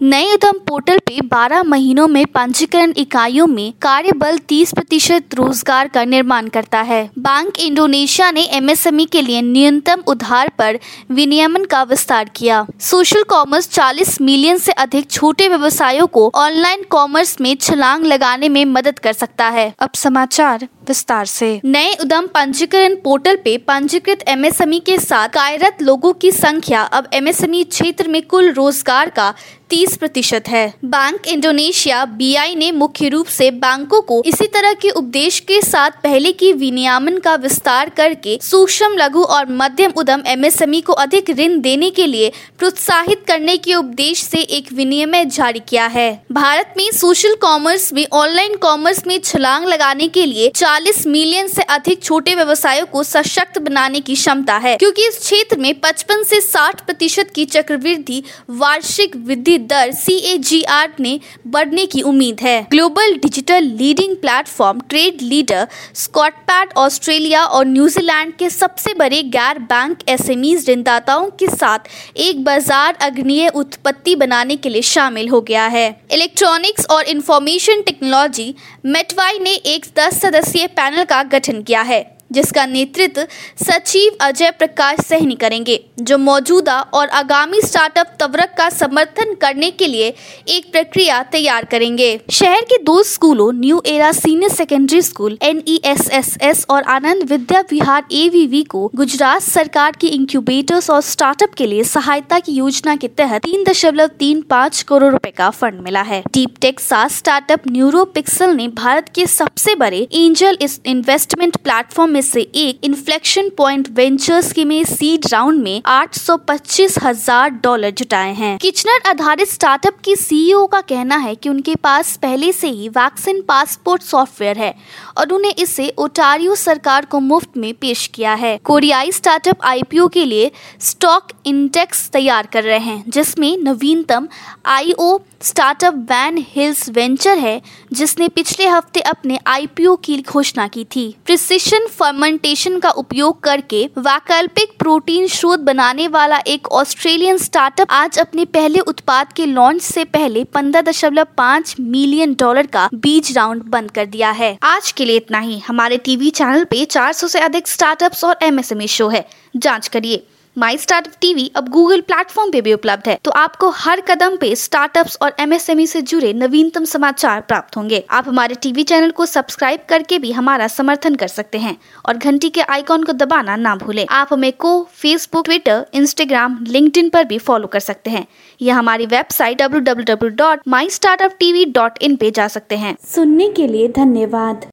नए उद्यम पोर्टल पे 12 महीनों में पंजीकरण इकाइयों में कार्यबल 30 प्रतिशत रोज़गार का निर्माण करता है। बैंक इंडोनेशिया ने एमएसएमई के लिए न्यूनतम उधार पर विनियमन का विस्तार किया। सोशल कॉमर्स 40 मिलियन से अधिक छोटे व्यवसायों को ऑनलाइन कॉमर्स में छलांग लगाने में मदद कर सकता है। अब समाचार। विस्तार से। नए उद्यम पंजीकरण पोर्टल पे पंजीकृत एमएसएमई के साथ कार्यरत लोगों की संख्या अब एमएसएमई क्षेत्र में कुल रोज़गार का 30 प्रतिशत है। बैंक इंडोनेशिया बीआई ने मुख्य रूप से बैंकों को इसी तरह के उपदेश के साथ पहले की विनियामन का विस्तार करके सूक्ष्म, लघु और मध्यम उद्यम एमएसएमई को अधिक ऋण देने के लिए प्रोत्साहित करने के उपदेश से एक विनियमय जारी किया है। भारत में सोशल कॉमर्स में, ऑनलाइन कॉमर्स में छलांग लगाने के लिए 40 मिलियन से अधिक छोटे व्यवसायों को सशक्त बनाने की क्षमता है, क्योंकि इस क्षेत्र में 55 से 60 प्रतिशत की चक्रवृद्धि वार्षिक वृद्धि दर सीएजीआर ने बढ़ने की उम्मीद है। Global digital leading platform trade leader स्कॉटपैड Australia और न्यूजीलैंड के सबसे बड़े गैर बैंक एस ऋणदाताओं के साथ एक बाज़ार अग्रणीय उत्पत्ति बनाने के लिए शामिल हो गया है। इलेक्ट्रॉनिक्स और इंफॉर्मेशन टेक्नोलॉजी मेटवाई ने एक दस सदस्यीय पैनल का गठन किया है। जिसका नेतृत्व सचिव अजय प्रकाश सहनी करेंगे, जो मौजूदा और आगामी स्टार्टअप तवरक का समर्थन करने के लिए एक प्रक्रिया तैयार करेंगे। शहर के दो स्कूलों New Era Senior Secondary School NESSS और आनंद विद्या विहार एवीवी को गुजरात सरकार के इंक्यूबेटर्स और स्टार्टअप के लिए सहायता की योजना के तहत तीन दशमलव तीन पाँच करोड़ रुपए का फंड मिला है। Deep tech startup neuro pixel ने भारत के सबसे बड़े एंजल इन्वेस्टमेंट प्लेटफॉर्म में से एक इन्फ्लेक्शन पॉइंट वेंचर्स के में सीड राउंड में आठ सौ पच्चीस हज़ार डॉलर जुटाए हैं। किचनर आधारित स्टार्टअप की सीईओ का कहना है कि उनके पास पहले से ही वैक्सीन पासपोर्ट सॉफ्टवेयर है और उन्हें इसे ओटारियो सरकार को मुफ़्त में पेश किया है। कोरियाई स्टार्टअप आईपीओ के लिए स्टॉक इंडेक्स तैयार कर रहे हैं, जिसमें नवीनतम IO startup Van Hills venture है, जिसने पिछले हफ़्ते अपने आईपीओ की घोषणा की थी। प्रिसिशन फर्मेंटेशन का उपयोग करके वैकल्पिक प्रोटीन स्रोत बनाने वाला एक ऑस्ट्रेलियन स्टार्टअप आज अपने पहले उत्पाद के लॉन्च से पहले पंद्रह दशमलव पाँच मिलियन डॉलर का बीज राउंड बंद कर दिया है। आज के लिए इतना ही। हमारे टीवी चैनल पे 400 से अधिक स्टार्टअप्स और एमएसएमई शो है। जाँच करिए। माई स्टार्टअप टीवी अब गूगल प्लेटफॉर्म पे भी उपलब्ध है। तो आपको हर कदम पे स्टार्टअप्स और एमएसएमई से जुड़े नवीनतम समाचार प्राप्त होंगे। आप हमारे टीवी चैनल को सब्सक्राइब करके भी हमारा समर्थन कर सकते हैं और घंटी के आइकॉन को दबाना ना भूले। आप हमें को फेसबुक ट्विटर इंस्टाग्राम लिंक पर भी फॉलो कर सकते हैं। या हमारी वेबसाइट डब्ल्यू पे जा सकते हैं। सुनने के लिए धन्यवाद।